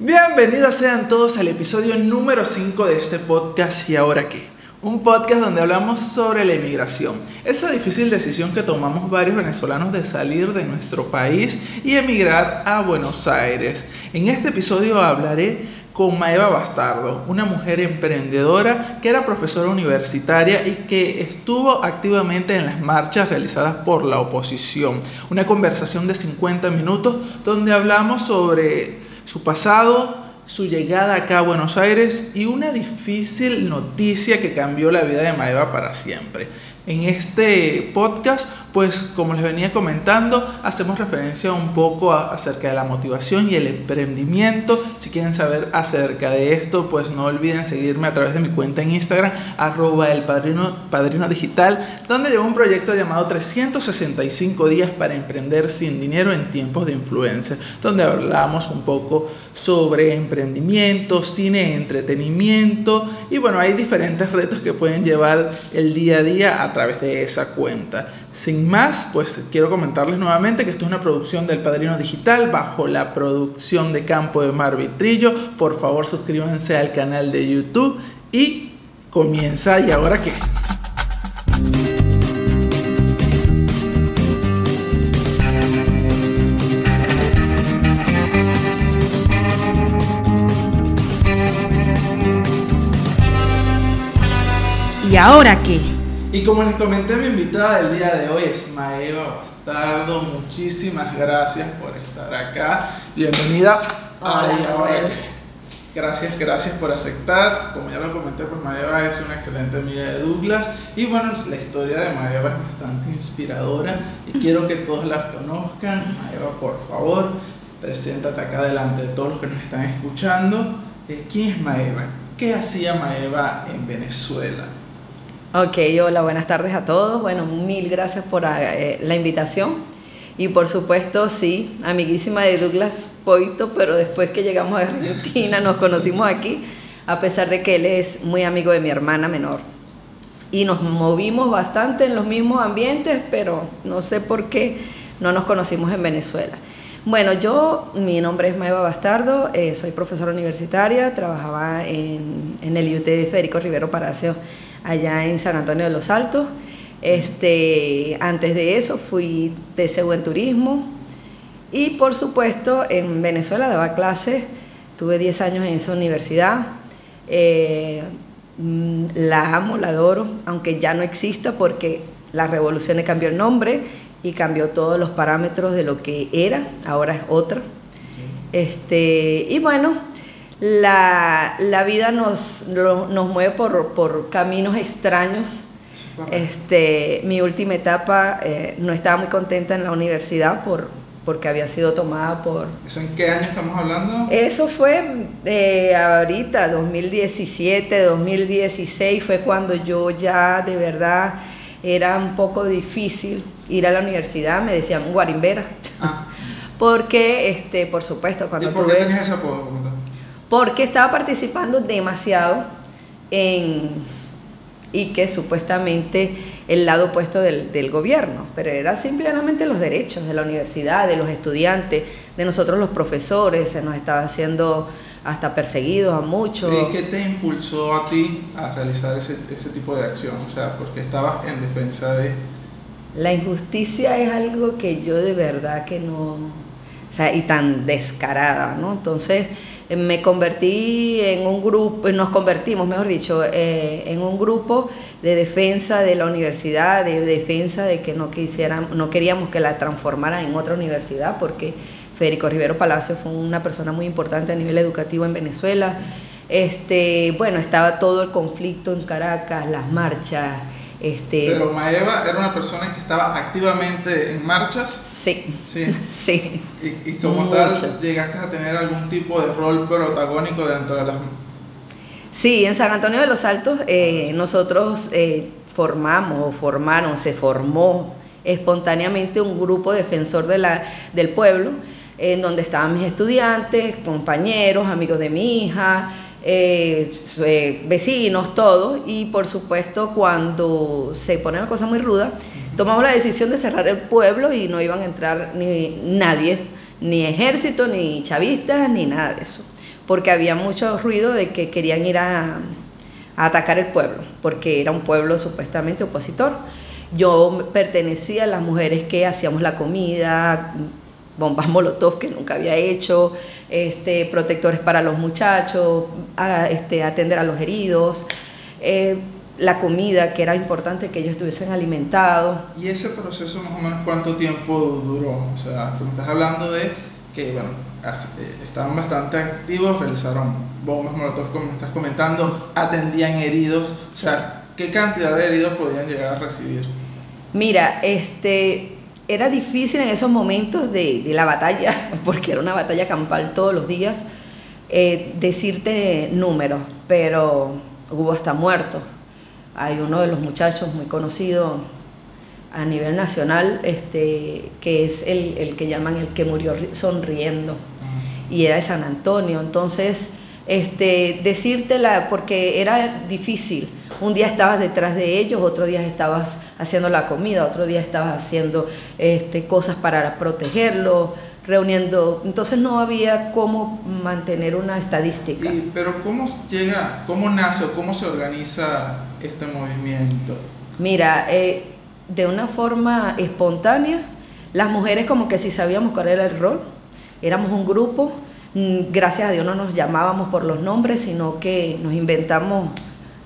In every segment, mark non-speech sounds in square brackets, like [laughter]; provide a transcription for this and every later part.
Bienvenidos sean todos al episodio número 5 de este podcast ¿Y ahora qué? Un podcast donde hablamos sobre la inmigración, esa difícil decisión que tomamos varios venezolanos de salir de nuestro país y emigrar a Buenos Aires. En este episodio hablaré con Maeva Bastardo, una mujer emprendedora que era profesora universitaria y que estuvo activamente en las marchas realizadas por la oposición. Una conversación de 50 minutos donde hablamos sobre su pasado, su llegada acá a Buenos Aires y una difícil noticia que cambió la vida de Maeva para siempre. En este podcast, pues como les venía comentando, hacemos referencia un poco acerca de la motivación y el emprendimiento. Si quieren saber acerca de esto, pues no olviden seguirme a través de mi cuenta en Instagram, arroba el padrino, digital, donde llevo un proyecto llamado 365 días para emprender sin dinero en tiempos de influencia, donde hablamos un poco sobre emprendimiento, cine, entretenimiento y bueno, hay diferentes retos que pueden llevar el día a día a través de esa cuenta. Sin más, pues quiero comentarles nuevamente que esto es una producción del Padrino Digital bajo la producción de Campo de Mar Vitrillo. Por favor, suscríbanse al canal de YouTube y comienza. ¿Y ahora qué? ¿Y ahora qué? Y como les comenté, mi invitada del día de hoy es Maeva Bastardo. Muchísimas gracias por estar acá. Bienvenida Hola, ¿Y ahora Joel. qué? Gracias, gracias por aceptar. Como ya lo comenté, pues Maeva es una excelente amiga de Douglas. Y bueno, la historia de Maeva es bastante inspiradora y quiero que todos la conozcan. Maeva, por favor, preséntate acá delante de todos los que nos están escuchando. Eh, ¿Quién es Maeva? ¿Qué hacía Maeva en Venezuela? Ok, hola, buenas tardes a todos. Bueno, mil gracias por eh, la invitación. Y por supuesto, sí, amiguísima de Douglas Poito, pero después que llegamos a Argentina nos conocimos aquí, a pesar de que él es muy amigo de mi hermana menor. Y nos movimos bastante en los mismos ambientes, pero no sé por qué no nos conocimos en Venezuela. Bueno, yo, mi nombre es Maeva Bastardo, eh, soy profesora universitaria, trabajaba en, en el IUT de Federico Rivero Palacio, allá en San Antonio de los Altos. Este, antes de eso fui TCU en turismo y por supuesto en Venezuela daba clases, tuve 10 años en esa universidad. Eh, mm, la amo, la adoro, aunque ya no exista porque la revolución le cambió el nombre y cambió todos los parámetros de lo que era, ahora es otra. Este, y bueno, la, la vida nos, lo- nos mueve por, por caminos extraños. Este, mi última etapa eh, no estaba muy contenta en la universidad por, porque había sido tomada por... ¿Eso en qué año estamos hablando? Eso fue eh, ahorita, 2017, 2016, fue cuando yo ya de verdad era un poco difícil ir a la universidad, me decían guarimbera, Ah, [laughs] porque, este, por supuesto, ¿Y cuando por tú qué ves- tenías ese apodo? Porque estaba participando demasiado en y que supuestamente el lado opuesto del, del gobierno, pero era simplemente los derechos de la universidad, de los estudiantes, de nosotros los profesores, se nos estaba haciendo hasta perseguidos a muchos. ¿Y qué te impulsó a ti a realizar ese, ese tipo de acción? O sea, porque estabas en defensa de... La injusticia es algo que yo de verdad que no, o sea, y tan descarada, ¿no? Entonces me convertí en un grupo, nos convertimos, mejor dicho, eh, en un grupo de defensa de la universidad, de defensa de que no quisieran, no queríamos que la transformaran en otra universidad, porque Federico Rivero Palacio fue una persona muy importante a nivel educativo en Venezuela. Este, bueno, estaba todo el conflicto en Caracas, las marchas, este, Pero Maeva era una persona que estaba activamente en marchas. Sí, Sí. [laughs] sí. Y, y como Mucho. tal, llegaste a tener algún tipo de rol protagónico dentro de las... Sí, en San Antonio de los Altos eh, nosotros eh, formamos o formaron, se formó espontáneamente un grupo defensor de la, del pueblo, en donde estaban mis estudiantes, compañeros, amigos de mi hija, eh, eh, vecinos, todos, y por supuesto cuando se pone la cosa muy ruda, tomamos la decisión de cerrar el pueblo y no iban a entrar ni nadie, ni ejército, ni chavistas, ni nada de eso. porque había mucho ruido de que querían ir a, a atacar el pueblo, porque era un pueblo supuestamente opositor. Yo pertenecía a las mujeres que hacíamos la comida, bombas molotov que nunca había hecho, este, protectores para los muchachos, a, este, atender a los heridos, eh, la comida, que era importante que ellos estuviesen alimentados. ¿Y ese proceso más o menos cuánto tiempo duró? O sea, tú me estás hablando de que, bueno, eh, estaban bastante activos, realizaron bombas molotov, como me estás comentando, atendían heridos, o sea, ¿qué cantidad de heridos podían llegar a recibir? Mira, este, era difícil en esos momentos de, la batalla, [laughs] porque era una batalla campal todos los días, eh, decirte números, pero hubo hasta muertos. Hay uno de los muchachos muy conocido a nivel nacional, este, que es el, el que llaman el que murió sonriendo, y era de San Antonio. Entonces, este, decírtela, porque era difícil. Un día estabas detrás de ellos, otro día estabas haciendo la comida, otro día estabas haciendo este, cosas para protegerlos, reuniendo. Entonces no había cómo mantener una estadística. pero ¿cómo llega, cómo nace o cómo se organiza este movimiento? Mira, eh, de una forma espontánea, las mujeres como que sí sabíamos cuál era el rol, éramos un grupo gracias a Dios no nos llamábamos por los nombres, sino que nos inventamos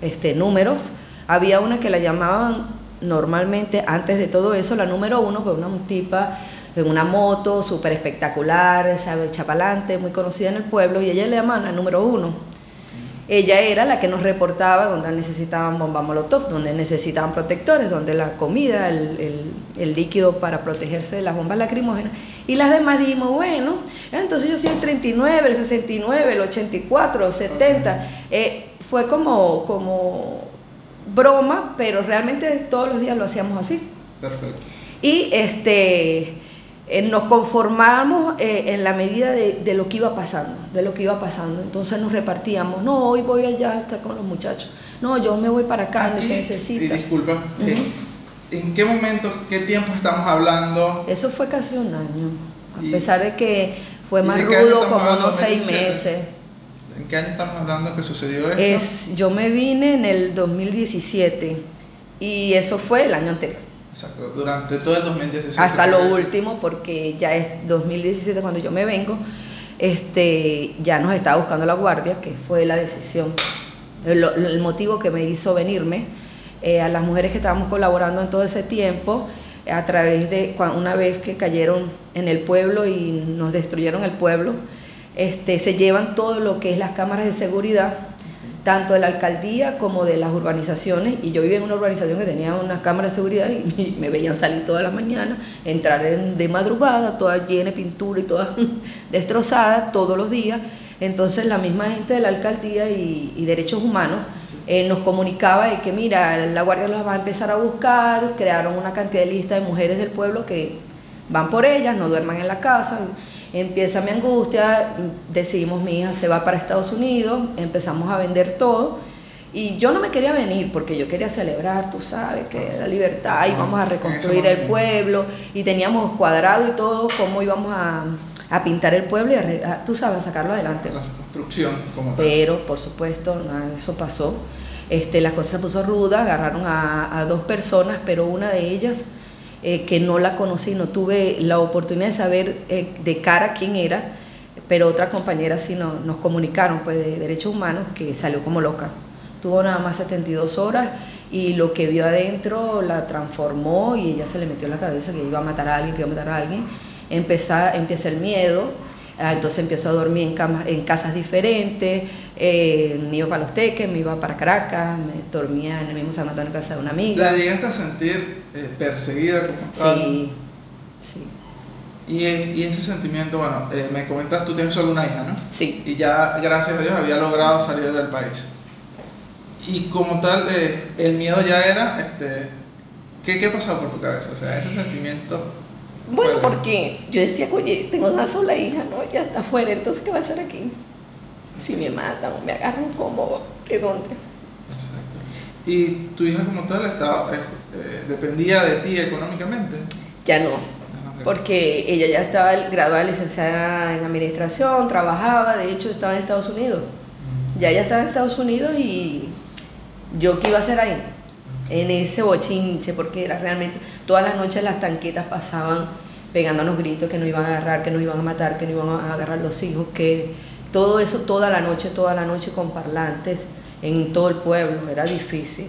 este, números. Había una que la llamaban normalmente, antes de todo eso, la número uno, pues una tipa en una moto súper espectacular, sabe, chapalante, muy conocida en el pueblo, y ella le llamaban la número uno. Ella era la que nos reportaba donde necesitaban bomba molotov, donde necesitaban protectores, donde la comida, el, líquido para protegerse de las bombas lacrimógenas. Y las demás dijimos, bueno, entonces yo soy el 39, el 69, el 84, el 70. Eh, fue como, como broma, pero realmente todos los días lo hacíamos así. Perfecto. Y este eh, nos conformamos eh, en la medida de, lo que iba pasando, de lo que iba pasando. Entonces nos repartíamos, no, hoy voy allá a estar con los muchachos, no, yo me voy para acá, donde se necesita. Y disculpa, eh, ¿en qué momento, qué tiempo estamos hablando? Eso fue casi un año, a pesar de que fue más rudo, como unos seis meses. ¿En qué año estamos hablando que sucedió esto? Es, yo me vine en el 2017 y eso fue el año anterior. Exacto, durante todo el 2017. Hasta lo último, porque ya es 2017 cuando yo me vengo, este, ya nos estaba buscando la guardia, que fue la decisión, el, motivo que me hizo venirme. Eh, a las mujeres que estábamos colaborando en todo ese tiempo, a través de una vez que cayeron en el pueblo y nos destruyeron el pueblo, este, se llevan todo lo que es las cámaras de seguridad tanto de la alcaldía como de las urbanizaciones, y yo vivía en una urbanización que tenía unas cámaras de seguridad y, me veían salir todas las mañanas, entrar de madrugada, toda llena de pintura y toda [laughs] destrozada todos los días. Entonces la misma gente de la alcaldía y, derechos humanos eh, nos comunicaba de que mira, la guardia los va a empezar a buscar, crearon una cantidad de lista de mujeres del pueblo que van por ellas, no duerman en la casa Empieza mi angustia, decidimos mi hija se va para Estados Unidos, empezamos a vender todo. Y yo no me quería venir porque yo quería celebrar, tú sabes, que la libertad, íbamos a reconstruir el pueblo y teníamos cuadrado y todo cómo íbamos a, a pintar el pueblo y a, tú sabes, a sacarlo adelante. La construcción como tal. Pero, por supuesto, nada de eso pasó. Este, la cosa se puso ruda, agarraron a, a dos personas, pero una de ellas eh, que no la conocí, no tuve la oportunidad de saber eh, de cara quién era, pero otra compañera sí nos comunicaron pues, de derechos humanos que salió como loca. Tuvo nada más 72 horas y lo que vio adentro la transformó y ella se le metió en la cabeza que iba a matar a alguien, que iba a matar a alguien. Empieza, empieza el miedo, Ah, entonces empiezo a dormir en, camas, en casas diferentes, eh, me iba para Los Teques, me iba para Caracas, me dormía en el mismo San Antonio en casa de una amiga. ¿La llegaste a sentir eh, perseguida como Sí, sí. Y, y, ese sentimiento, bueno, eh, me comentas, tú tienes solo una hija, ¿no? Sí. Y ya, gracias a Dios, había logrado salir del país. Y como tal, el miedo ya era, este, ¿qué, ¿qué pasó por tu cabeza? O sea, ese sentimiento bueno, porque yo decía, oye, tengo una sola hija, ¿no? Ya está afuera, entonces, ¿qué va a hacer aquí? Si me matan o me agarran, ¿cómo? ¿De dónde? Exacto. ¿Y tu hija como tal estaba, eh, dependía de ti económicamente? Ya no. porque ella ya estaba graduada licenciada en administración, trabajaba, de hecho estaba en Estados Unidos. Ya ella estaba en Estados Unidos y yo qué iba a hacer ahí, en ese bochinche, porque era realmente, todas las noches las tanquetas pasaban pegándonos gritos que nos iban a agarrar, que nos iban a matar, que nos iban a agarrar los hijos, que todo eso toda la noche, toda la noche con parlantes en todo el pueblo, era difícil.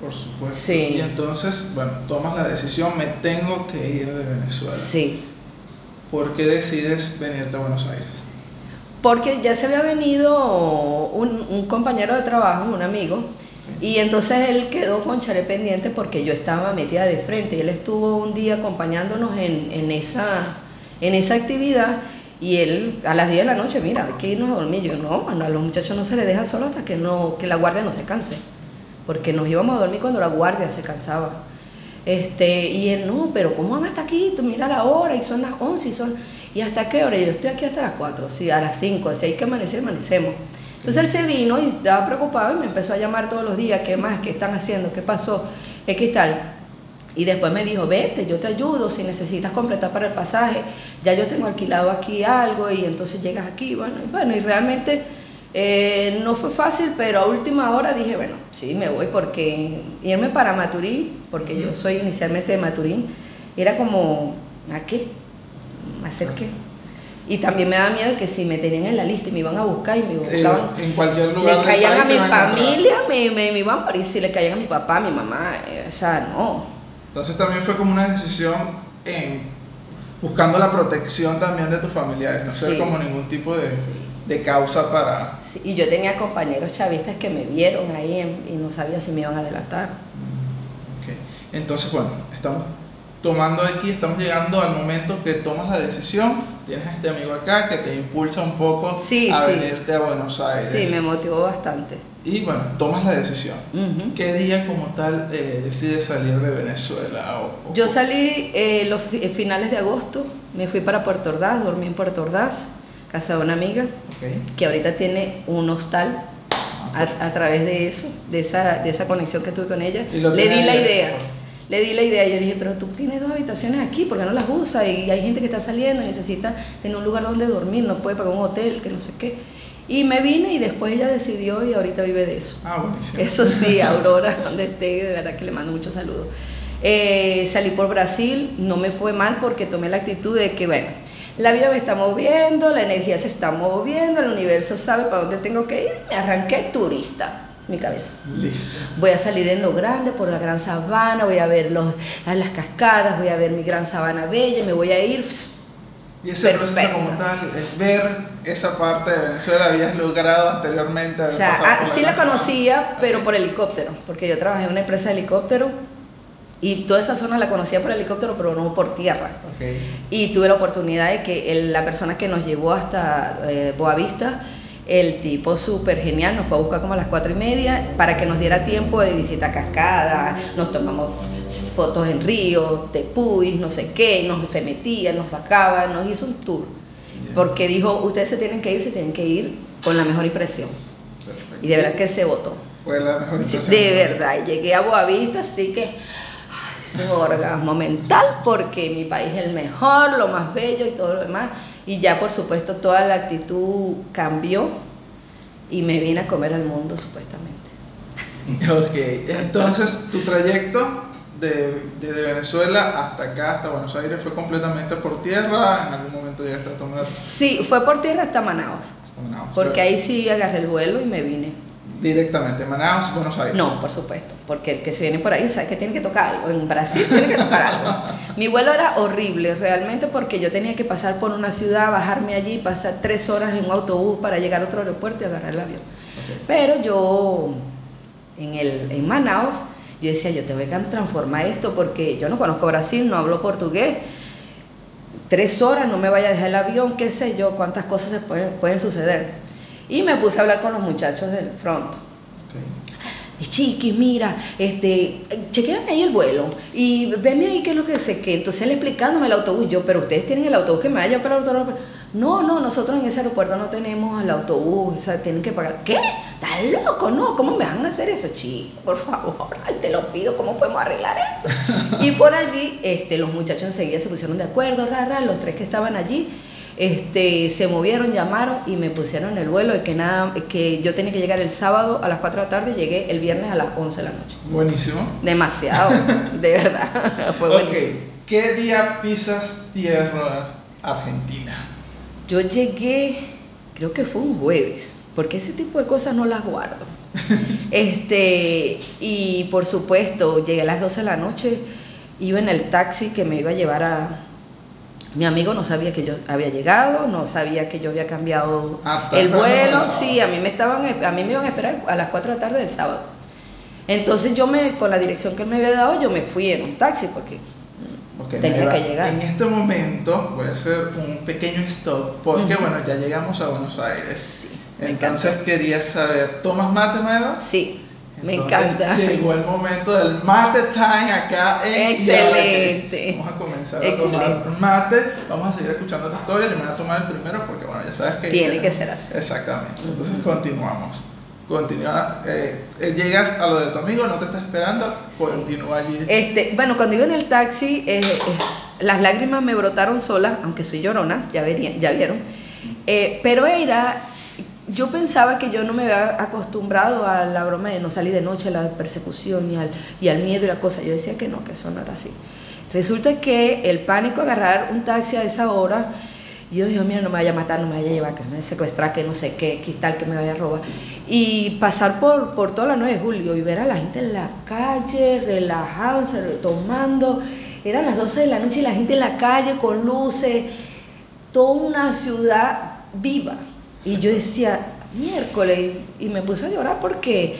Por supuesto. Sí. Y entonces, bueno, tomas la decisión, me tengo que ir de Venezuela. Sí, ¿Por qué decides venirte a Buenos Aires? porque ya se había venido un, un compañero de trabajo, un amigo, y entonces él quedó con Chale pendiente porque yo estaba metida de frente. Y él estuvo un día acompañándonos en, en, esa, en esa actividad. Y él a las 10 de la noche, mira, hay que irnos a dormir. Yo, no, mano, a los muchachos no se les deja solo hasta que, no, que la guardia no se canse. Porque nos íbamos a dormir cuando la guardia se cansaba. Este, y él, no, pero ¿cómo van hasta aquí? Tú mira la hora y son las 11 y son... ¿Y hasta qué hora? Yo estoy aquí hasta las 4, sí, a las 5, si hay que amanecer, amanecemos. Entonces él se vino y estaba preocupado y me empezó a llamar todos los días, ¿qué más? ¿Qué están haciendo? ¿Qué pasó? ¿Qué tal? Y después me dijo, vete, yo te ayudo si necesitas completar para el pasaje, ya yo tengo alquilado aquí algo y entonces llegas aquí, bueno, y bueno, y realmente eh, no fue fácil, pero a última hora dije, bueno, sí, me voy porque irme para Maturín, porque yo soy inicialmente de Maturín, era como, ¿a qué? ¿Hacer qué? Y también me da miedo que si me tenían en la lista y me iban a buscar y me buscaban, en cualquier lugar. le caían a mi familia, me, me, me, iban a París, si le caían a mi papá, a mi mamá, eh, o sea, no. Entonces también fue como una decisión en buscando la protección también de tus familiares, no Sí. ser como ningún tipo de, de causa para... Sí, y yo tenía compañeros chavistas que me vieron ahí en- y no sabía si me iban a delatar. Ok. Entonces, bueno, estamos tomando aquí, estamos llegando al momento que tomas la decisión, tienes a este amigo acá que te impulsa un poco Sí, a sí. venirte a Buenos Aires. Sí, me motivó bastante. Y bueno, tomas la decisión. Ujú. ¿Qué día como tal eh, decides salir de Venezuela? O- o- Yo salí eh, los eh, finales de agosto, me fui para Puerto Ordaz, dormí en Puerto Ordaz, casa de una amiga Ok. que ahorita tiene un hostal a, a través de eso, de esa, de esa conexión que tuve con ella. Le di la idea. Le di la idea y yo le dije, pero tú tienes dos habitaciones aquí, ¿por qué no las usas? Y hay gente que está saliendo y necesita tener un lugar donde dormir, no puede pagar un hotel, que no sé qué. Y me vine y después ella decidió y ahorita vive de eso. Ah, buenísimo. Eso sí, [laughs] Aurora, donde esté, de verdad que le mando muchos saludos. Eh, salí por Brasil, no me fue mal porque tomé la actitud de que, bueno, la vida me está moviendo, la energía se está moviendo, el universo sabe para dónde tengo que ir. Me arranqué turista, mi cabeza. Voy a salir en lo grande por la gran sabana, voy a ver los, a las cascadas, voy a ver mi gran sabana bella, me voy a ir. Y ese proceso Perfecto. como tal, es ver esa parte de Venezuela, habías logrado anteriormente. O sea, ah, por sí la Sabana. conocía, pero por helicóptero, porque yo trabajé en una empresa de helicóptero y toda esa zona la conocía por helicóptero, pero no por tierra. Ok. Y tuve la oportunidad de que el- la persona que nos llevó hasta eh, Boavista, el tipo súper genial, nos fue a buscar como a las cuatro y media para que nos diera tiempo de visita cascada, nos tomamos fotos en río, tepuis, no sé qué, nos se metía, nos sacaba, nos hizo un tour. Bien. Porque dijo, ustedes se tienen que ir, se tienen que ir con la mejor impresión. Perfecto. Y de verdad que se votó. Fue la mejor Sí, impresión. de verdad, y llegué a Boavista, así que ay, es un orgasmo mental porque mi país es el mejor, lo más bello y todo lo demás. Y ya por supuesto toda la actitud cambió y me vine a comer al mundo supuestamente. [laughs] Ok, entonces tu trayecto de, desde Venezuela hasta acá, hasta Buenos Aires, fue completamente por tierra. En algún momento llegaste a tomar. Sí, fue por tierra hasta Manaus, Manaus, porque ahí sí agarré el vuelo y me vine. Directamente, Manaus, Buenos Aires. No, por supuesto, porque el que se viene por ahí sabe que tiene que tocar algo. En Brasil tiene que tocar algo. [laughs] Mi vuelo era horrible, realmente, porque yo tenía que pasar por una ciudad, bajarme allí, pasar tres horas en un autobús para llegar a otro aeropuerto y agarrar el avión. Pero yo, en, el, en Manaus, yo decía, yo tengo que transformar esto porque yo no conozco Brasil, no hablo portugués. Tres horas, no me vaya a dejar el avión, qué sé yo, cuántas cosas se pueden, pueden suceder. Y me puse a hablar con los muchachos del front. Y, Chiqui, mira, este, chequéame ahí el vuelo y veme ahí qué es lo que sé que. Entonces él explicándome el autobús, yo, pero ustedes tienen el autobús que me vaya para el autobús. No, no, nosotros en ese aeropuerto no tenemos el autobús, o sea, tienen que pagar. ¿Qué? ¿Estás loco? No, ¿cómo me van a hacer eso, chico? Por favor, ay, te lo pido, ¿cómo podemos arreglar esto? [laughs] y por allí, este, los muchachos enseguida se pusieron de acuerdo, rara, los tres que estaban allí, este, se movieron, llamaron y me pusieron el vuelo de que nada, que yo tenía que llegar el sábado a las 4 de la tarde y llegué el viernes a las 11 de la noche. Buenísimo. Demasiado, [laughs] de verdad. [laughs] Fue buenísimo. ¿qué día pisas tierra argentina? Yo llegué, creo que fue un jueves, porque ese tipo de cosas no las guardo. [laughs] este, y por supuesto, llegué a las 12 de la noche, iba en el taxi que me iba a llevar a... Mi amigo no sabía que yo había llegado, no sabía que yo había cambiado Ah, está el vuelo, sí, a mí me estaban a mí me iban a esperar a las 4 de la tarde del sábado. Entonces yo me con la dirección que él me había dado, yo me fui en un taxi porque Tenía que llegar. En este momento voy a hacer un pequeño stop porque, bueno, ya llegamos a Buenos Aires. sí, Entonces quería saber, ¿tomas mate, Maeva? Sí, me Entonces, encanta. Llegó el momento del mate time acá en Excelente. Vamos a comenzar a Excelente. tomar mate. Vamos a seguir escuchando tu historia. Yo me voy a tomar el primero porque, bueno, ya sabes que. Tiene que ser así. Exactamente. Entonces continuamos. Continúa. eh, eh, llegas a lo de tu amigo, no te está esperando. Continúa allí. Este, bueno, cuando iba en el taxi, eh, eh, las lágrimas me brotaron solas, aunque soy llorona, ya, verían, ya vieron. Pero era, yo pensaba que yo no me había acostumbrado a la broma de no salir de noche, a la persecución y al, y al miedo y la cosa. Yo decía que no, que eso no era así. Resulta que el pánico agarrar un taxi a esa hora, yo dije, mira, no me vaya a matar, no me vaya a llevar, que me vaya a secuestrar, que no sé qué, que tal, que me vaya a robar. Y pasar por, por toda la 9 de julio y ver a la gente en la calle, relajándose, tomando. Eran las 12 de la noche y la gente en la calle con luces, toda una ciudad viva. Y yo decía, miércoles, y, me puse a llorar porque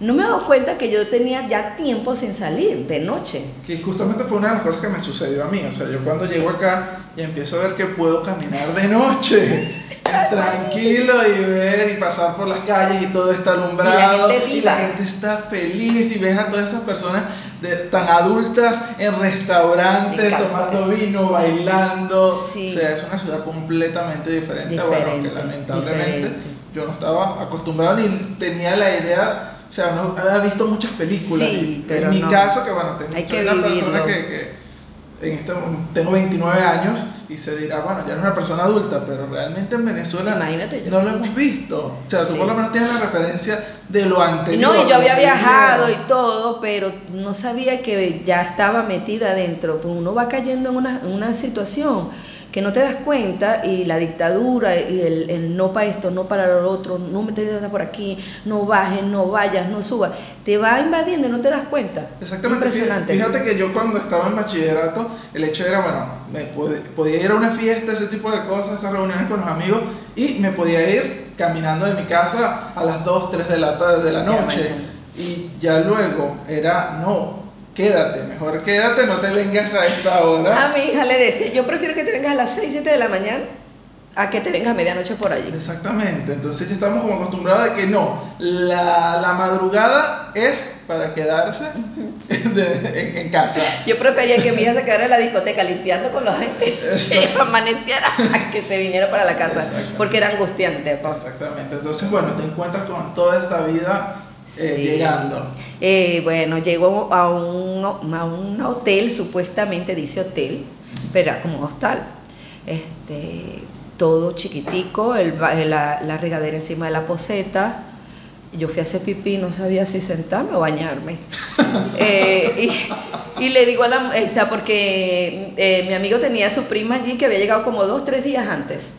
no me dado cuenta que yo tenía ya tiempo sin salir de noche. Que justamente fue una de las cosas que me sucedió a mí. O sea, yo cuando llego acá y empiezo a ver que puedo caminar de noche, [laughs] tranquilo y ver y pasar por las calles y todo está alumbrado Y la gente y la gente está feliz y ves a todas esas personas de- tan adultas en restaurantes, tomando vino, bailando. Sí. O sea, es una ciudad completamente diferente. bueno, Diferente, que lamentablemente diferente. yo no estaba acostumbrado ni tenía la idea. O sea, no había visto muchas películas. Sí, y pero en mi no. caso, que bueno, tengo, soy una persona que, que en este, tengo 29 años y se dirá, bueno, ya no es una persona adulta, pero realmente en Venezuela Imagínate yo. no lo hemos visto. O sea, tú por lo menos tienes la referencia de lo anterior. No, y yo había viajado y todo, pero no sabía que ya estaba metida adentro. Pues uno va cayendo en una, en una situación que no te das cuenta y la dictadura y el, el no para esto, no para lo otro, no me te metas por aquí, no bajes, no vayas, no subas, te va invadiendo y no te das cuenta. Exactamente. Impresionante. Fíjate que yo cuando estaba en bachillerato, el hecho era, bueno, me pod- podía ir a una fiesta, ese tipo de cosas, esas reuniones con los amigos, y me podía ir caminando de mi casa a las 2, 3 de la tarde de la noche. Y ya luego era, no, quédate, mejor quédate, no te vengas a esta hora. A mi hija le decía, yo prefiero que te vengas a las 6, 7 de la mañana a que te vengas a medianoche por allí. Exactamente, entonces estamos como acostumbrados de que no, la, la madrugada es para quedarse [laughs] de- en, en casa. Yo prefería que mi hija se quedara en la discoteca limpiando con la gente [laughs] que amaneciera a que se viniera para la casa, porque era angustiante. Exactamente, entonces bueno, te encuentras con toda esta vida eh, Sí. llegando. Eh, bueno, llegó a un, a un hotel, supuestamente dice hotel, pero era como hostal. Este, todo chiquitico, el la, la regadera encima de la poseta. Yo fui a hacer pipí, no sabía si sentarme o bañarme. [laughs] Eh, y, y le digo a la, o sea, porque eh, mi amigo tenía a su prima allí que había llegado como dos, tres días antes.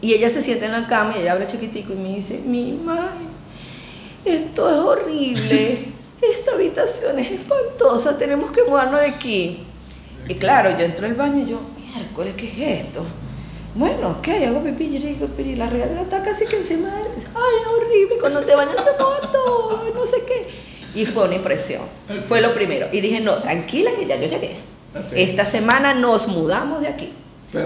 Y ella se sienta en la cama y ella habla chiquitico y me dice, mi madre, esto es horrible, [laughs] esta habitación es espantosa, tenemos que mudarnos de aquí. Y claro, yo entro al baño y yo, miércoles, ¿qué es esto? Bueno, ¿qué? Hago pipí, yo digo, pero y la regadera está casi que encima de... Ay, es horrible, cuando te bañas se todo, no sé qué. Y fue una impresión, fue lo primero. Y dije, no, tranquila que ya yo llegué. Esta semana nos mudamos de aquí.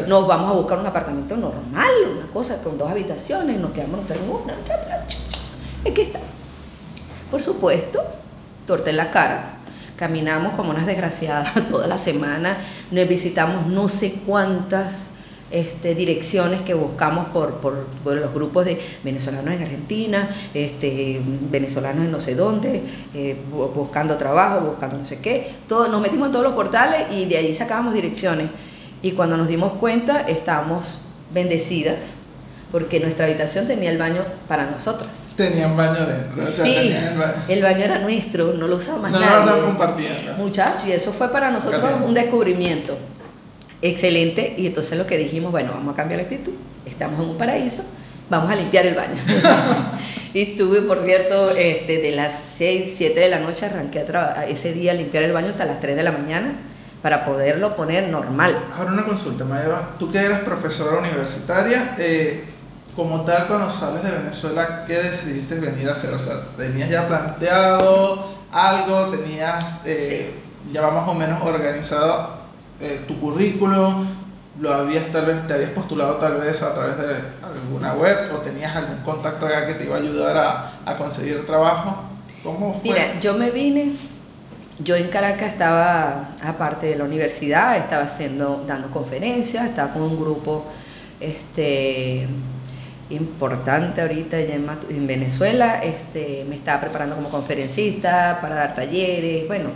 Nos vamos a buscar un apartamento normal, una cosa con dos habitaciones, nos quedamos nosotros en una. Aquí está. Por supuesto, torta en la cara. Caminamos como unas desgraciadas [laughs] toda la semana, nos visitamos no sé cuántas este, direcciones que buscamos por, por, los grupos de venezolanos en Argentina, este, venezolanos en no sé dónde, eh, buscando trabajo, buscando no sé qué. Todo, nos metimos en todos los portales y de ahí sacábamos direcciones. Y cuando nos dimos cuenta, estábamos bendecidas porque nuestra habitación tenía el baño para nosotras. Tenían baño dentro, o sea, sí, el baño. el baño. era nuestro, no lo usaba más no, nadie. No lo compartiendo. Muchachos, y eso fue para nosotros un descubrimiento excelente. Y entonces lo que dijimos, bueno, vamos a cambiar la actitud, estamos en un paraíso, vamos a limpiar el baño. [laughs] y estuve, por cierto, este, de las 6, 7 de la noche arranqué a ese día a limpiar el baño hasta las 3 de la mañana para poderlo poner normal. Ahora una consulta, Mayeva, tú que eres profesora universitaria, eh, como tal cuando sales de Venezuela, ¿qué decidiste venir a hacer? O sea, ¿tenías ya planteado algo? ¿Tenías eh, ya más o menos organizado eh, tu currículum, lo habías tal vez, te habías postulado tal vez a través de alguna web o tenías algún contacto allá que te iba a ayudar a, a conseguir trabajo. ¿Cómo fue? Mira, yo me vine, yo en Caracas estaba, aparte de la universidad, estaba haciendo, dando conferencias, estaba con un grupo este, importante ahorita en, en Venezuela, este, me estaba preparando como conferencista para dar talleres, bueno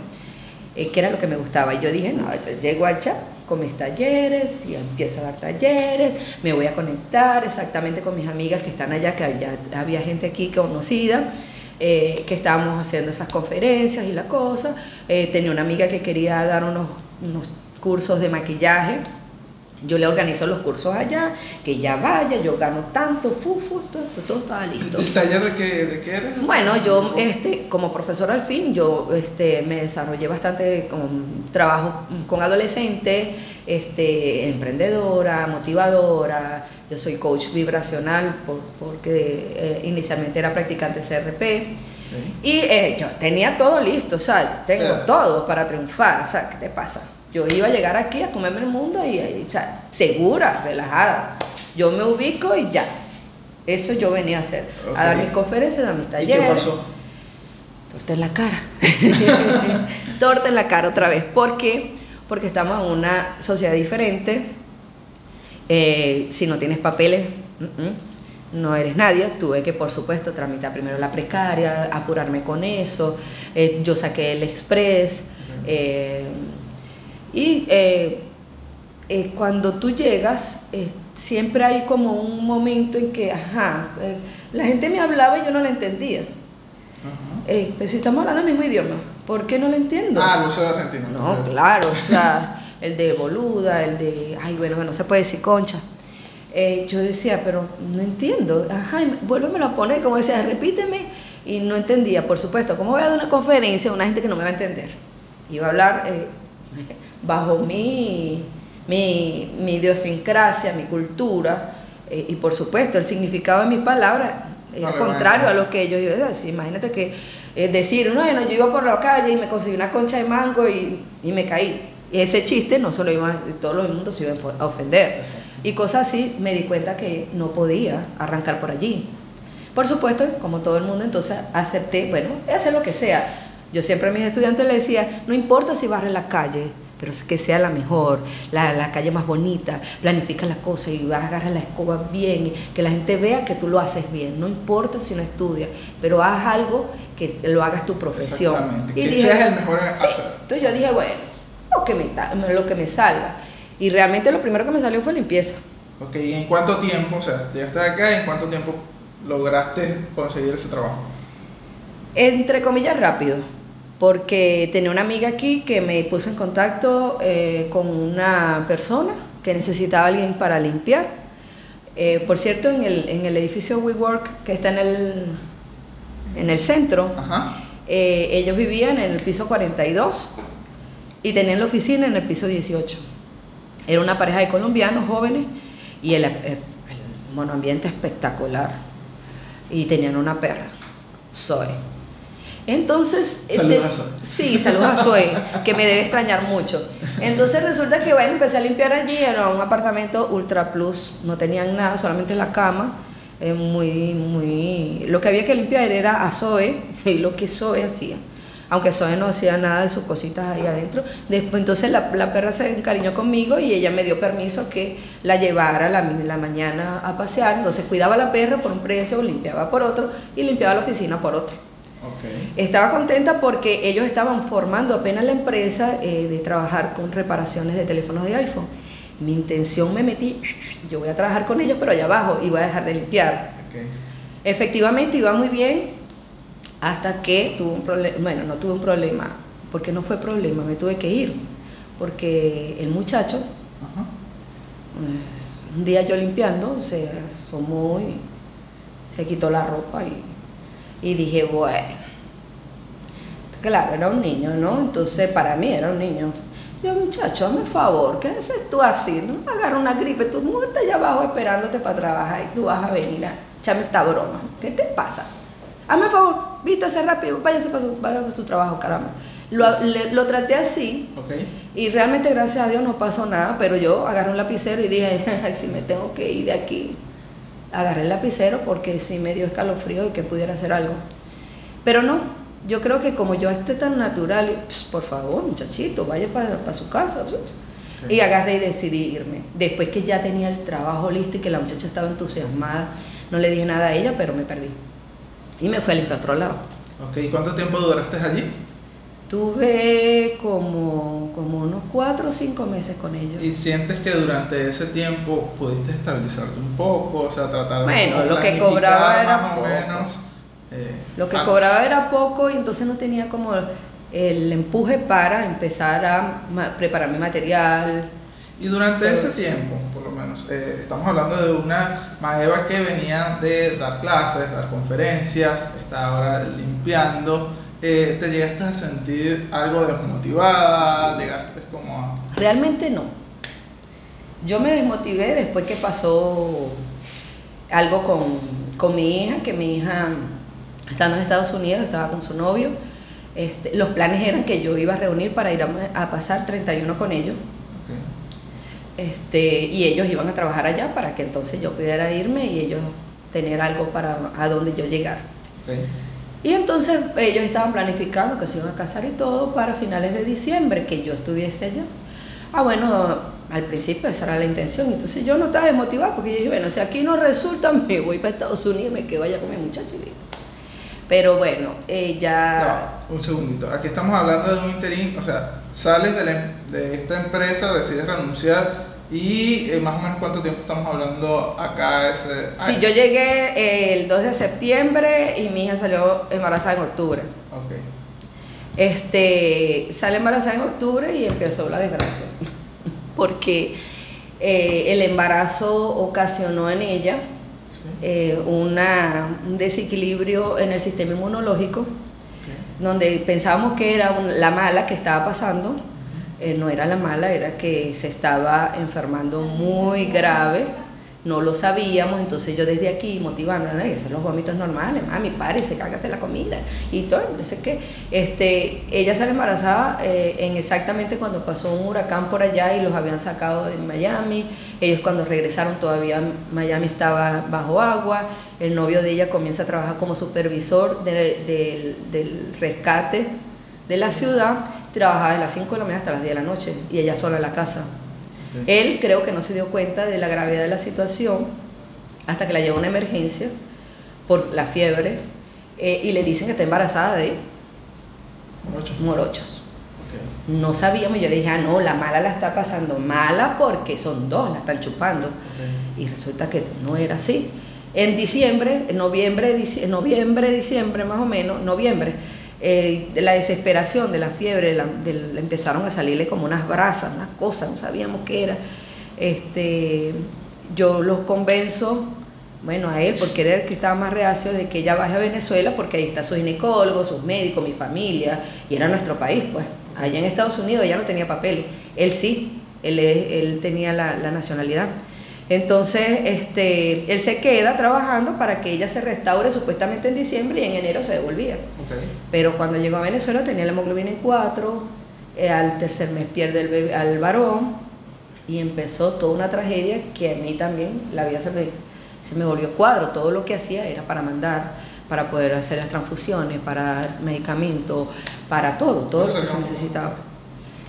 eh, que era lo que me gustaba. Y yo dije, no, yo llego allá con mis talleres y empiezo a dar talleres, me voy a conectar exactamente con mis amigas que están allá, que ya había gente aquí conocida. Eh, que estábamos haciendo esas conferencias y la cosa. Eh, tenía una amiga que quería dar unos, unos cursos de maquillaje yo le organizo los cursos allá, que ya vaya, yo gano tanto, fufu, todo, todo, estaba listo. ¿El taller de qué, de qué era? Bueno, yo este, como profesora al fin, yo este, me desarrollé bastante con trabajo con adolescentes, este, emprendedora, motivadora, yo soy coach vibracional porque eh, inicialmente era practicante CRP. Y eh, yo tenía todo listo, o sea, tengo todo para triunfar, o sea, ¿qué te pasa? Yo iba a llegar aquí a comerme el mundo y, o sea, segura, relajada. Yo me ubico y ya. Eso yo venía a hacer. A dar mis conferencias, a dar mis talleres. ¿Y qué pasó? Torta en la cara. [laughs] Torta en la cara otra vez. ¿Por qué? Porque estamos en una sociedad diferente. Eh, si no tienes papeles, no eres nadie. Tuve que, por supuesto, tramitar primero la precaria, apurarme con eso. Eh, yo saqué el express. Y eh, eh, cuando tú llegas, eh, siempre hay como un momento en que, ajá, la gente me hablaba y yo no la entendía. pero si estamos hablando el mismo idioma, ¿por qué no lo entiendo? Ah, soy argentino. No, claro, o sea, [laughs] el de boluda, el de, ay, bueno, no se puede decir concha. yo decía, pero no entiendo. Ajá, vuélvemelo a poner, como decía, repíteme. Y no entendía, por supuesto, ¿cómo voy a dar una conferencia a una gente que no me va a entender? Iba a hablar [laughs] bajo mi, mi, mi idiosincrasia, mi cultura, eh, y por supuesto el significado de mis palabras es contrario a lo que ellos decir. Imagínate que es decir, bueno, yo iba por la calle y me conseguí una concha de mango y, y me caí. Ese chiste no solo iba, todo el mundo se iba a ofender. Y cosas así, me di cuenta que no podía arrancar por allí. Por supuesto, como todo el mundo, entonces acepté, bueno, hacer lo que sea. Yo siempre a mis estudiantes les decía, no importa si barre la calle, pero que sea la mejor, la, calle más bonita, planifica la cosa y vas a agarrar la escoba bien, que la gente vea que tú lo haces bien, no importa si no estudias, pero haz algo que lo hagas tu profesión. Y que seas el mejor en hacer. Entonces yo dije, bueno, lo que, me, lo que me salga. Y realmente lo primero que me salió fue limpieza. Ok, ¿y en cuánto tiempo, o sea, llegaste acá, en cuánto tiempo lograste conseguir ese trabajo? Entre comillas, rápido porque tenía una amiga aquí que me puso en contacto eh, con una persona que necesitaba alguien para limpiar. Eh, por cierto, en el, en el edificio WeWork que está en el, en el centro, eh, ellos vivían en el piso 42 y tenían la oficina en el piso 18. Era una pareja de colombianos jóvenes y el, el, monoambiente espectacular. Y tenían una perra, Zoe entonces, este, saludos a Zoe. sí, saludos a Zoe, que me debe extrañar mucho. Entonces resulta que bueno, empecé a limpiar allí, era un apartamento ultra plus, no tenían nada, solamente la cama, muy, muy, lo que había que limpiar era a Zoe [laughs] y lo que Zoe hacía. aunque Zoe no hacía nada de sus cositas ahí adentro. Después, entonces la, la perra se encariñó conmigo y ella me dio permiso que la llevara la, la mañana a pasear. Entonces cuidaba a la perra por un precio, limpiaba por otro y limpiaba la oficina por otro. Estaba contenta porque ellos estaban formando apenas la empresa eh, de trabajar con reparaciones de teléfonos de iPhone. Mi intención me metí, yo voy a trabajar con ellos, pero allá abajo y voy a dejar de limpiar. Efectivamente iba muy bien hasta que tuve un problema, bueno, no tuve un problema, porque no fue problema, me tuve que ir, porque el muchacho, pues, un día yo limpiando, se asomó y se quitó la ropa y y dije, bueno, claro, era un niño, ¿no? Entonces para mí era un niño. Yo, muchacho, hazme favor, ¿qué haces tú así? No me agarra una gripe, tú muerta allá abajo esperándote para trabajar y tú vas a venir a echarme esta broma. ¿Qué te pasa? Hazme favor, vístase rápido, váyase para su, para su trabajo, caramba. Lo, lo traté así y realmente gracias a Dios no pasó nada, pero yo agarré un lapicero y dije, [laughs] ay, si me tengo que ir de aquí, agarré el lapicero porque sí me dio escalofrío y que pudiera hacer algo. Pero no, yo creo que como yo esté tan natural, por favor, muchachito, vaya para, su casa. Y agarré y decidí irme. Después que ya tenía el trabajo listo y que la muchacha estaba entusiasmada, no le dije nada a ella, pero me perdí. Y me fui al otro lado. Ok, ¿cuánto tiempo duraste allí? Tuve como, como unos cuatro o cinco meses con ellos. ¿Y sientes que durante ese tiempo pudiste estabilizarte un poco? O sea, tratar de... Bueno, lo que cobraba era poco. Menos, eh, lo que cobraba era poco y entonces no tenía como el empuje para empezar a preparar mi material. Y durante ese tiempo, por lo menos, eh, estamos hablando de una Maeva que venía de dar clases, dar conferencias, está ahora limpiando eh, ¿te llegaste a sentir algo desmotivada? ¿Llegaste como a... Realmente no. Yo me desmotivé después que pasó algo con, mi hija, que mi hija, estando en Estados Unidos, estaba con su novio. Este, los planes eran que yo iba a reunir para ir a, pasar 31 con ellos. Este, y ellos iban a trabajar allá para que entonces yo pudiera irme y ellos tener algo para a donde yo llegar. Y entonces ellos estaban planificando que se iban a casar y todo para finales de diciembre, que yo estuviese allá. Ah, bueno, al principio esa era la intención, entonces yo no estaba desmotivada porque yo dije, bueno, si aquí no resulta, [laughs] me voy para Estados Unidos y me quedo allá con mi muchacho Pero bueno, ella... un segundito, aquí estamos hablando de un interín, o sea, sales de, de esta empresa, decides renunciar y eh, más o menos cuánto tiempo estamos hablando acá. Ese... Sí, yo llegué el 2 de septiembre y mi hija salió embarazada en octubre. Ok. Este, sale embarazada en octubre y empezó la desgracia. [laughs] Porque eh, el embarazo ocasionó en ella eh, una, un desequilibrio en el sistema inmunológico, donde pensábamos que era la mala que estaba pasando eh, no era la mala, era que se estaba enfermando muy grave, no lo sabíamos, entonces yo desde aquí motivando, ¿no? esos son los vómitos normales, mami, párese, cágate la comida y todo, entonces que este, ella sale embarazada eh, en exactamente cuando pasó un huracán por allá y los habían sacado de Miami, ellos cuando regresaron todavía Miami estaba bajo agua, el novio de ella comienza a trabajar como supervisor del rescate de la ciudad, trabajaba de las 5 de la mañana hasta las 10 de la noche y ella sola en la casa. Él creo que no se dio cuenta de la gravedad de la situación hasta que la llevó a una emergencia por la fiebre eh, y le dicen que está embarazada de morochos. No sabíamos, yo le dije, ah, no, la mala la está pasando mala porque son dos, la están chupando. Y resulta que no era así. En diciembre, en noviembre, noviembre, diciembre más o menos, noviembre, eh, de la desesperación, de la fiebre, empezaron a salirle como unas brasas, unas cosas, no sabíamos qué era. Este, yo los convenzo, bueno, a él, porque era el que estaba más reacio de que ella baje a Venezuela, porque ahí está su ginecólogo, sus médicos, mi familia, y era nuestro país, pues. Allá en Estados Unidos ella no tenía papeles, él sí, él, él tenía la, la nacionalidad. Entonces, este, él se queda trabajando para que ella se restaure supuestamente en diciembre y en enero se devolvía. Pero cuando llegó a Venezuela tenía la hemoglobina en 4, eh, al tercer mes pierde el bebé, al varón y empezó toda una tragedia que a mí también la vida se me, se me volvió cuadro. Todo lo que hacía era para mandar, para poder hacer las transfusiones, para medicamentos, para todo, todo lo que se necesitaba.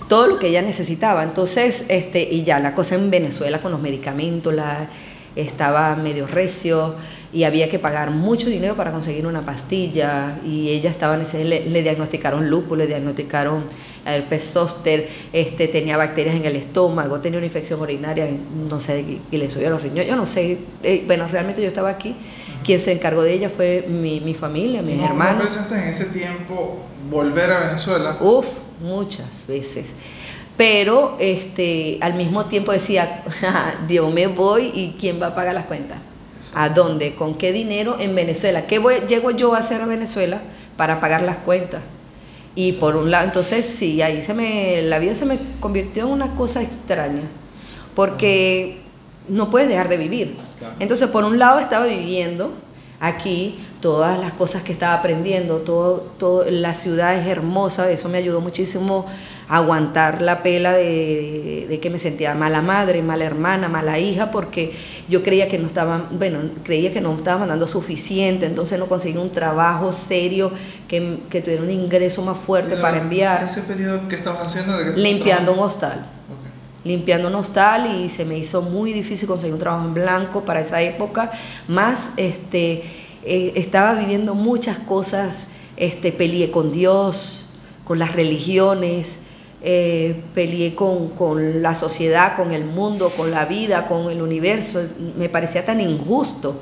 Todo lo que ella necesitaba. Entonces, este, y ya la cosa en Venezuela con los medicamentos, la, estaba medio recio y había que pagar mucho dinero para conseguir una pastilla y ella estaba le, le diagnosticaron lupus, le diagnosticaron herpes zóster, este, tenía bacterias en el estómago, tenía una infección urinaria, no sé, y le subió a los riñones, yo no sé, eh, bueno, realmente yo estaba aquí, quien se encargó de ella fue mi, mi familia, mis hermanos. ¿No pensaste en ese tiempo volver a Venezuela? Uf, muchas veces pero este, al mismo tiempo decía, [laughs] Dios me voy y quién va a pagar las cuentas. ¿A dónde? ¿Con qué dinero? En Venezuela. ¿Qué voy, llego yo a hacer a Venezuela para pagar las cuentas? Y por un lado, entonces sí, ahí se me, la vida se me convirtió en una cosa extraña, porque no puedes dejar de vivir. Entonces, por un lado estaba viviendo aquí todas las cosas que estaba aprendiendo, todo, todo, la ciudad es hermosa, eso me ayudó muchísimo aguantar la pela de, que me sentía mala madre, mala hermana, mala hija, porque yo creía que no estaba, bueno, creía que no estaba mandando suficiente, entonces no conseguí un trabajo serio que, que tuviera un ingreso más fuerte para enviar. ¿Ese periodo que estabas haciendo? Limpiando un hostal. Limpiando un hostal y se me hizo muy difícil conseguir un trabajo en blanco para esa época, más este, eh, estaba viviendo muchas cosas, este, peleé con Dios, con las religiones, eh, peleé con, con, la sociedad, con el mundo, con la vida, con el universo. Me parecía tan injusto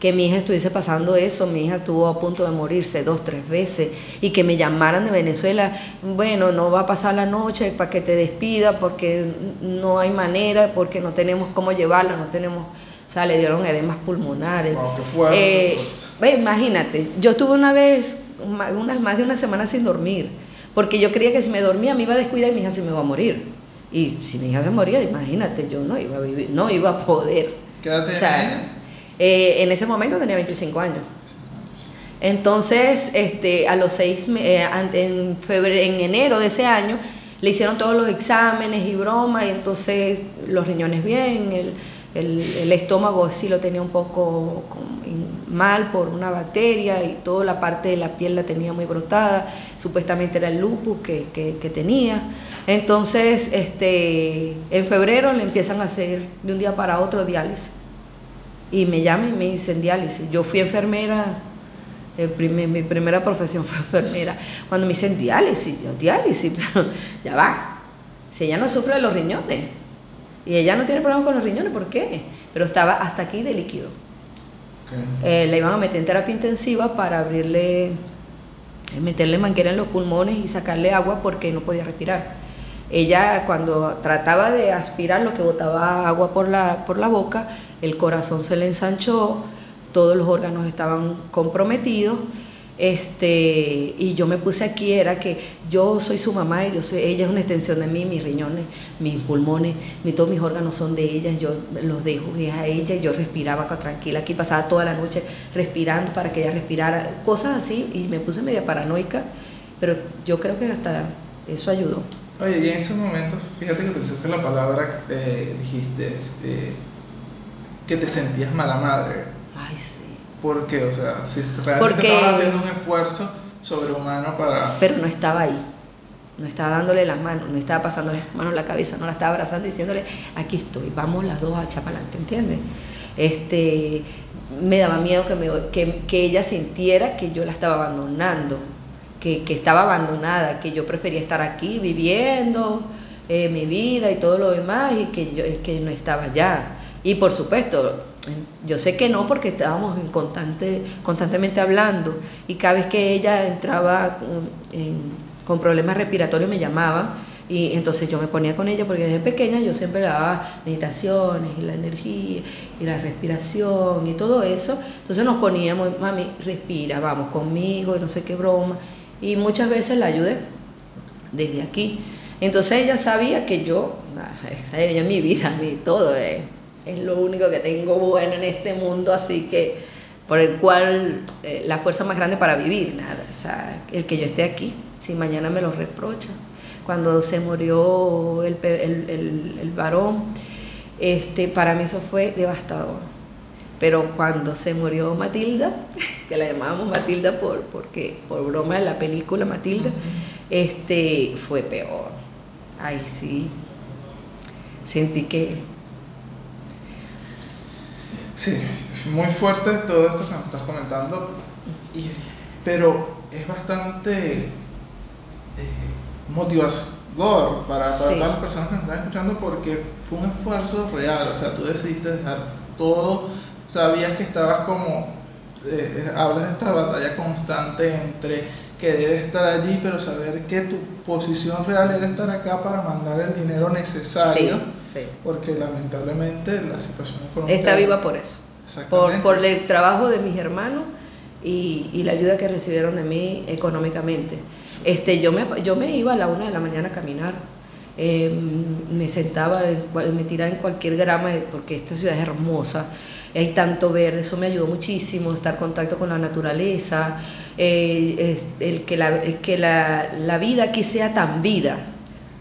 que mi hija estuviese pasando eso. Mi hija estuvo a punto de morirse dos, tres veces y que me llamaran de Venezuela, bueno, no va a pasar la noche para que te despida porque no hay manera, porque no tenemos cómo llevarla, no tenemos, o sea, le dieron edemas pulmonares. Eh, imagínate, yo estuve una vez, unas, más de una semana sin dormir porque yo creía que si me dormía me iba a descuidar y mi hija se me iba a morir. Y si mi hija se moría, imagínate, yo no iba a vivir, no iba a poder. ¿Qué edad tenía? Eh, en ese momento tenía 25 años. Entonces, este, a los seis, eh, en, febrero, en enero de ese año, le hicieron todos los exámenes y broma, y entonces los riñones bien, el, el, estómago sí lo tenía un poco mal por una bacteria y toda la parte de la piel la tenía muy brotada, supuestamente era el lupus que, que, tenía. Entonces, este, en febrero le empiezan a hacer de un día para otro diálisis. Y me llaman y me dicen diálisis. Yo fui enfermera, mi primera profesión [laughs] fue enfermera. Cuando me dicen diálisis, yo diálisis, pero [laughs] ya va. Si ella no sufre de los riñones, y ella no tiene problemas con los riñones, ¿por qué? Pero estaba hasta aquí de líquido. Eh, le iban a meter en terapia intensiva para abrirle, meterle manguera en los pulmones y sacarle agua porque no podía respirar. Ella cuando trataba de aspirar lo que botaba agua por la, por la boca, el corazón se le ensanchó, todos los órganos estaban comprometidos este, y yo me puse aquí, era que yo soy su mamá y yo soy, ella es una extensión de mí, mis riñones, mis pulmones, mi, todos mis órganos son de ella, yo los dejo a ella, yo respiraba tranquila, aquí pasaba toda la noche respirando para que ella respirara, cosas así, y me puse media paranoica, pero yo creo que hasta eso ayudó. Oye, y en esos momentos, fíjate que utilizaste la palabra, eh, dijiste, este, que te sentías mala madre. Ay, sí. ¿Por qué? O sea, si realmente estabas haciendo un esfuerzo sobrehumano para... Pero no estaba ahí. No estaba dándole las manos, no estaba pasándole las manos en la cabeza, no la estaba abrazando y diciéndole, aquí estoy, vamos las dos a adelante, ¿entiendes? Este, me daba miedo que, me, que, que, ella sintiera que yo la estaba abandonando, que, que estaba abandonada, que yo prefería estar aquí viviendo eh, mi vida y todo lo demás y que, yo, que no estaba allá. Y por supuesto, yo sé que no porque estábamos en constante, constantemente hablando y cada vez que ella entraba con, problemas respiratorios me llamaba y entonces yo me ponía con ella porque desde pequeña yo siempre daba meditaciones y la energía y la respiración y todo eso. Entonces nos poníamos, mami, respira, vamos conmigo y no sé qué broma. Y muchas veces la ayudé desde aquí. Entonces ella sabía que yo, ella mi vida, mi todo. Eh es lo único que tengo bueno en este mundo, así que por el cual eh, la fuerza más grande para vivir, nada, o sea, el que yo esté aquí, si mañana me lo reprocha. Cuando se murió el, el, el, varón, este, para mí eso fue devastador. Pero cuando se murió Matilda, que la llamábamos Matilda por, porque, por broma de la película Matilda, este, fue peor. Ay, sí. Sentí que... Sí, muy fuerte todo esto que nos estás comentando, pero es bastante eh, motivador para, para todas las personas que nos están escuchando porque fue un esfuerzo real, o sea, tú decidiste dejar todo sabías que estabas como, eh, eh, hablas de esta batalla constante entre querer estar allí, pero saber que tu posición real era estar acá para mandar el dinero necesario, sí, porque lamentablemente la situación económica... Está viva por eso, por, por el trabajo de mis hermanos y, y, la ayuda que recibieron de mí económicamente. Este, yo, me, yo me iba a la una de la mañana a caminar. Em, me sentaba, me tiraba en cualquier grama, porque esta ciudad es hermosa hay tanto verde, eso me ayudó muchísimo, estar en contacto con la naturaleza, eh, el que, la, que la, la, vida aquí sea tan vida.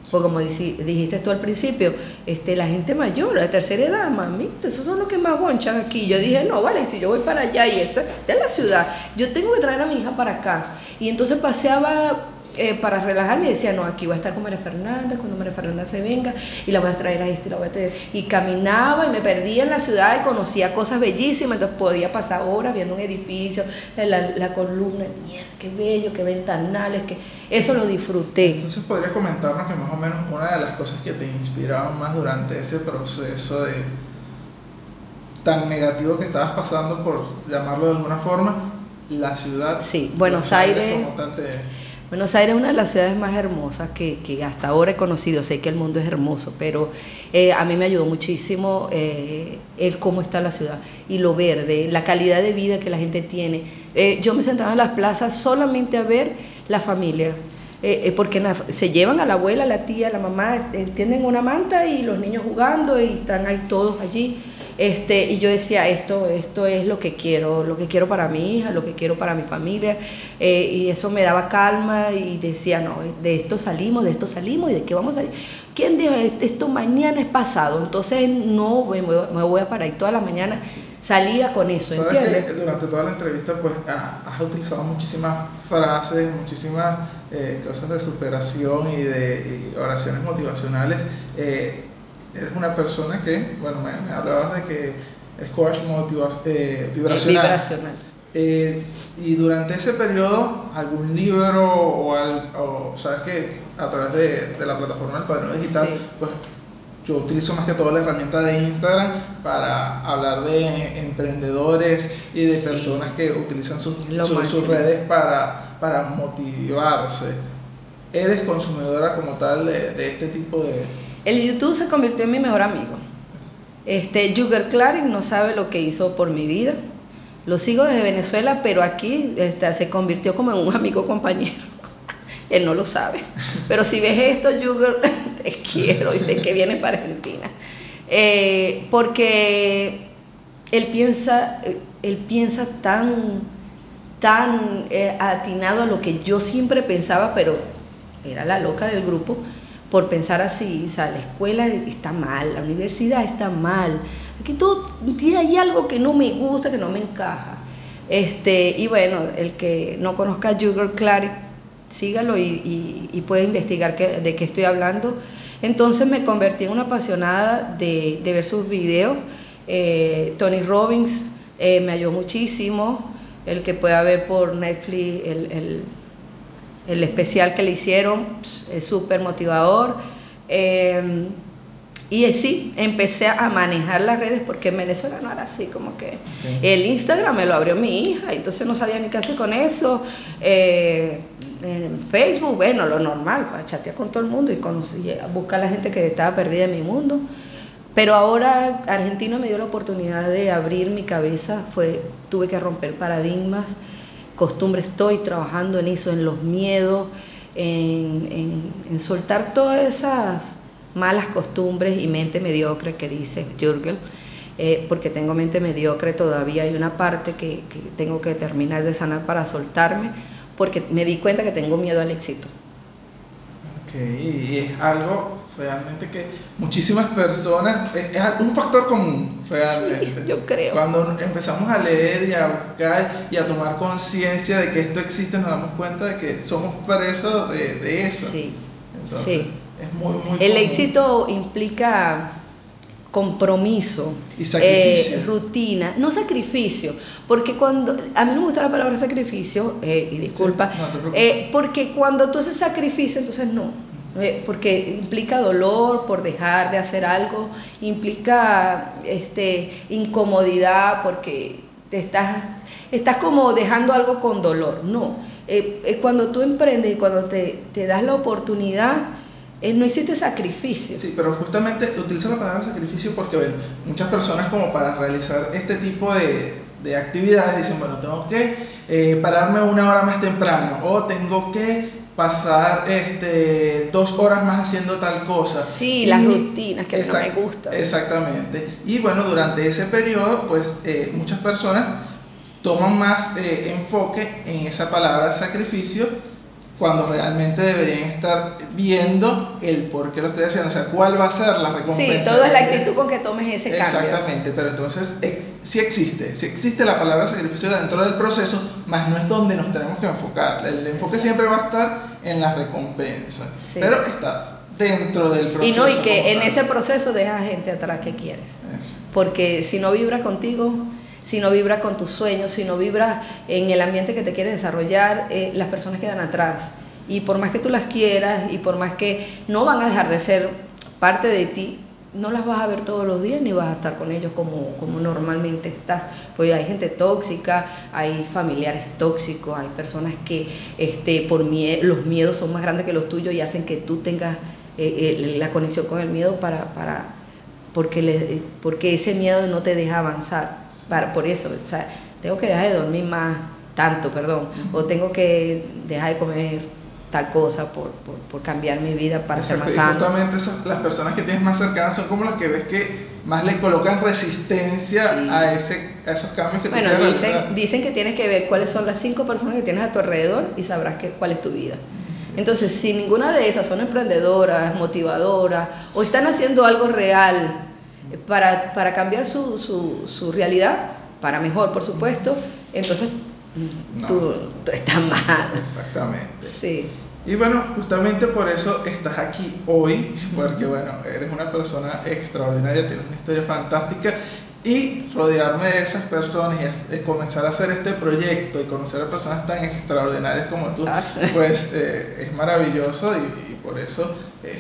Porque como dijiste tú al principio, este, la gente mayor, la tercera edad, mami, esos son los que más bonchan aquí. Yo dije, no, vale, si yo voy para allá y esta, es la ciudad, yo tengo que traer a mi hija para acá. Y entonces paseaba eh, para relajarme decía, no, aquí voy a estar con María Fernanda, cuando María Fernanda se venga, y la voy a traer a esto y la voy a traer. Y caminaba y me perdía en la ciudad y conocía cosas bellísimas, entonces podía pasar horas viendo un edificio, la, la columna, mierda, qué bello, qué ventanales, que eso lo disfruté. Entonces podrías comentarnos que más o menos una de las cosas que te inspiraban más durante ese proceso de tan negativo que estabas pasando, por llamarlo de alguna forma, la ciudad. Sí, Buenos Aires. Aires Buenos Aires es una de las ciudades más hermosas que, hasta ahora he conocido. Sé que el mundo es hermoso, pero eh, a mí me ayudó muchísimo eh, el cómo está la ciudad y lo verde, la calidad de vida que la gente tiene. Eh, yo me sentaba en las plazas solamente a ver la familia. porque se llevan a la abuela, a la tía, a la mamá, tienen una manta y los niños jugando y están ahí todos allí. Este, y yo decía, esto, esto es lo que quiero, lo que quiero para mi hija, lo que quiero para mi familia, eh, y eso me daba calma y decía, no, de esto salimos, de esto salimos, y de qué vamos a salir. ¿Quién dijo esto mañana es pasado? Entonces no me, voy a parar y toda la mañana salía con eso, ¿entiendes? Que durante toda la entrevista pues has utilizado muchísimas frases, muchísimas eh, cosas de superación y de oraciones motivacionales. Eh, eres una persona que, bueno, me, hablabas de que es coach eh, vibracional. vibracional. Eh, y durante ese periodo, algún libro o, al, o sabes que a través de, de, la plataforma del Padrino Digital, pues yo utilizo más que todo la herramienta de Instagram para hablar de emprendedores y de personas que utilizan sus, sus redes para, para motivarse. ¿Eres consumidora como tal de, de este tipo de, el YouTube se convirtió en mi mejor amigo. Este, Jugger Clary no sabe lo que hizo por mi vida. Lo sigo desde Venezuela, pero aquí este, se convirtió como en un amigo compañero. [laughs] Él no lo sabe. Pero si ves esto, Jugger, [laughs] te quiero y sé que viene para Argentina. Eh, porque él piensa, él piensa tan, tan eh, atinado a lo que yo siempre pensaba, pero era la loca del grupo por pensar así, o sea, la escuela está mal, la universidad está mal, aquí todo ahí algo que no me gusta, que no me encaja. Este, y bueno, el que no conozca a Jugger Clary, sígalo y, puede investigar de qué estoy hablando. Entonces me convertí en una apasionada de, ver sus videos. Eh, Tony Robbins eh, me ayudó muchísimo. El que pueda ver por Netflix el el especial que le hicieron es súper motivador. Eh, y sí, empecé a manejar las redes porque en Venezuela no era así, como que el Instagram me lo abrió mi hija, entonces no sabía ni qué hacer con eso. Eh, en Facebook, bueno, lo normal, para chatear con todo el mundo y buscar a la gente que estaba perdida en mi mundo. Pero ahora Argentina me dio la oportunidad de abrir mi cabeza, fue, tuve que romper paradigmas costumbre, estoy trabajando en eso, en los miedos, en, soltar todas esas malas costumbres y mente mediocre que dice Jürgen, eh, porque tengo mente mediocre todavía, hay una parte que, tengo que terminar de sanar para soltarme, porque me di cuenta que tengo miedo al éxito. y es algo realmente que muchísimas personas, es, un factor común, realmente. yo creo. Cuando empezamos a leer y a buscar y a tomar conciencia de que esto existe, nos damos cuenta de que somos presos de, eso. Sí, sí. Es muy, muy El éxito implica compromiso, y sacrificio. Eh, rutina, no sacrificio, porque cuando, a mí no me gusta la palabra sacrificio, eh, y disculpa, eh, porque cuando tú haces sacrificio, entonces no, porque implica dolor por dejar de hacer algo, implica este, incomodidad porque te estás, estás como dejando algo con dolor, no, cuando tú emprendes y cuando te, te das la oportunidad, eh, no existe sacrificio. Sí, pero justamente utilizo la palabra sacrificio porque muchas personas como para realizar este tipo de, de actividades dicen, bueno, tengo que eh, pararme una hora más temprano o tengo que pasar este, dos horas más haciendo tal cosa. Sí, las rutinas que no me gustan. Exactamente. Y bueno, durante ese periodo, pues eh, muchas personas toman más enfoque en esa palabra sacrificio cuando realmente deberían estar viendo el por qué lo estoy haciendo, o sea, cuál va a ser la recompensa. Sí, toda la actitud con que tomes ese cambio. Exactamente, pero entonces sí existe, sí existe la palabra sacrificio dentro del proceso, más no es donde nos tenemos que enfocar. El enfoque siempre va a estar en la recompensa, pero está dentro del proceso. Y no, y que en ese proceso deja gente atrás que quieres. Porque si no vibra contigo, si no vibras con tus sueños, si no vibras en el ambiente que te quieres desarrollar, eh, las personas quedan atrás. Y por más que tú las quieras y por más que no van a dejar de ser parte de ti, no las vas a ver todos los días ni vas a estar con ellos como, como normalmente estás. Pues hay gente tóxica, hay familiares tóxicos, hay personas que este, por los miedos son más grandes que los tuyos y hacen que tú tengas eh, la conexión con el miedo para, para porque, le, porque ese miedo no te deja avanzar para, por eso, o sea, tengo que dejar de dormir más, tanto, perdón, o tengo que dejar de comer tal cosa por, por, cambiar mi vida para ser más sano. justamente las personas que tienes más cercanas son como las que ves que más le colocan resistencia a, ese, a esos cambios que bueno, dicen, dicen que tienes que ver cuáles son las cinco personas que tienes a tu alrededor y sabrás que, cuál es tu vida. Entonces, si ninguna de esas son emprendedoras, motivadoras o están haciendo algo real para, para cambiar su, su, su, realidad, para mejor, por supuesto, entonces tú, estás mal. Exactamente. Sí. Y bueno, justamente por eso estás aquí hoy, porque bueno, eres una persona extraordinaria, tienes una historia fantástica y rodearme de esas personas y comenzar a hacer este proyecto y conocer a personas tan extraordinarias como tú, ah. pues eh, es maravilloso y, por eso es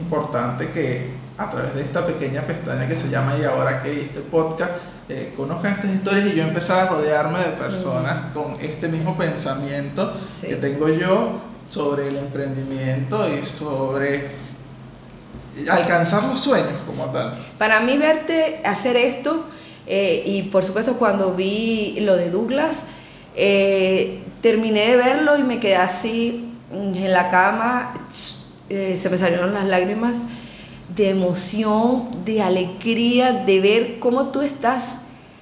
importante que a través de esta pequeña pestaña que se llama Y ahora que este podcast, eh, conozcan estas historias y yo empezar a rodearme de personas con este mismo pensamiento que tengo yo sobre el emprendimiento y sobre alcanzar los sueños como tal. Para mí verte hacer esto eh, y por supuesto cuando vi lo de Douglas, eh, terminé de verlo y me quedé así en la cama, se me salieron las lágrimas de emoción, de alegría, de ver cómo tú estás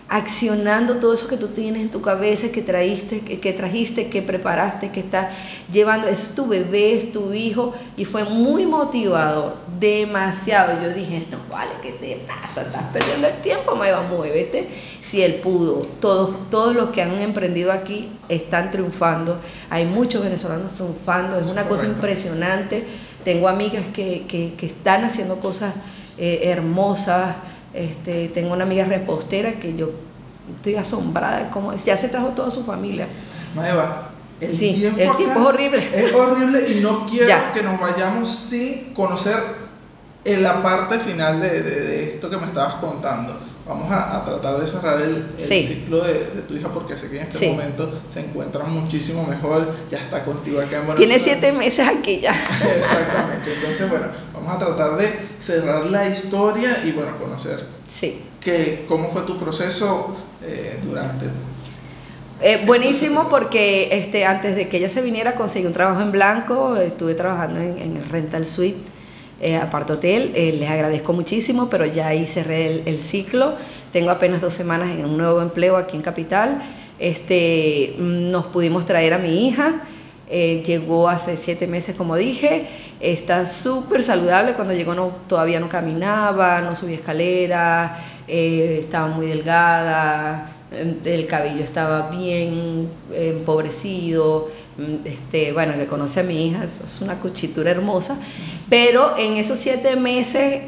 accionando todo eso que tú tienes en tu cabeza, que trajiste, que, trajiste, que preparaste, que estás llevando, es tu bebé, es tu hijo, y fue muy motivador, demasiado. Yo dije, no vale, ¿qué te pasa? Estás perdiendo el tiempo, Maeva, muévete. Si él pudo, todos, todos los que han emprendido aquí están triunfando, hay muchos venezolanos triunfando, es una cosa impresionante tengo amigas que, que, están haciendo cosas eh, hermosas. Este, tengo una amiga repostera que yo estoy asombrada de cómo ya se trajo toda su familia. Maeva, el sí, tiempo el tiempo es horrible. Es horrible y no [laughs] quiero que nos vayamos sin conocer en la parte final de, de, de esto que me estabas contando vamos a, tratar de cerrar el, ciclo de, tu hija porque sé que en este momento se encuentra muchísimo mejor, ya está contigo acá en Tiene siete meses aquí ya. [laughs] Exactamente, entonces bueno, vamos a tratar de cerrar la historia y bueno, conocer sí. que, cómo fue tu proceso eh, durante... Eh, buenísimo porque este, antes de que ella se viniera conseguí un trabajo en blanco, estuve trabajando en, en el Rental Suite eh, Hotel. Eh, les agradezco muchísimo, pero ya ahí cerré el, ciclo. Tengo apenas dos semanas en un nuevo empleo aquí en Capital. Este, nos pudimos traer a mi hija Eh, llegó hace siete meses, como dije, está súper saludable. Cuando llegó no, todavía no caminaba, no subía escalera, eh, estaba muy delgada, em, el cabello estaba bien empobrecido. Mm, este, bueno, que conoce a mi hija, es una cuchitura hermosa. Pero en esos siete meses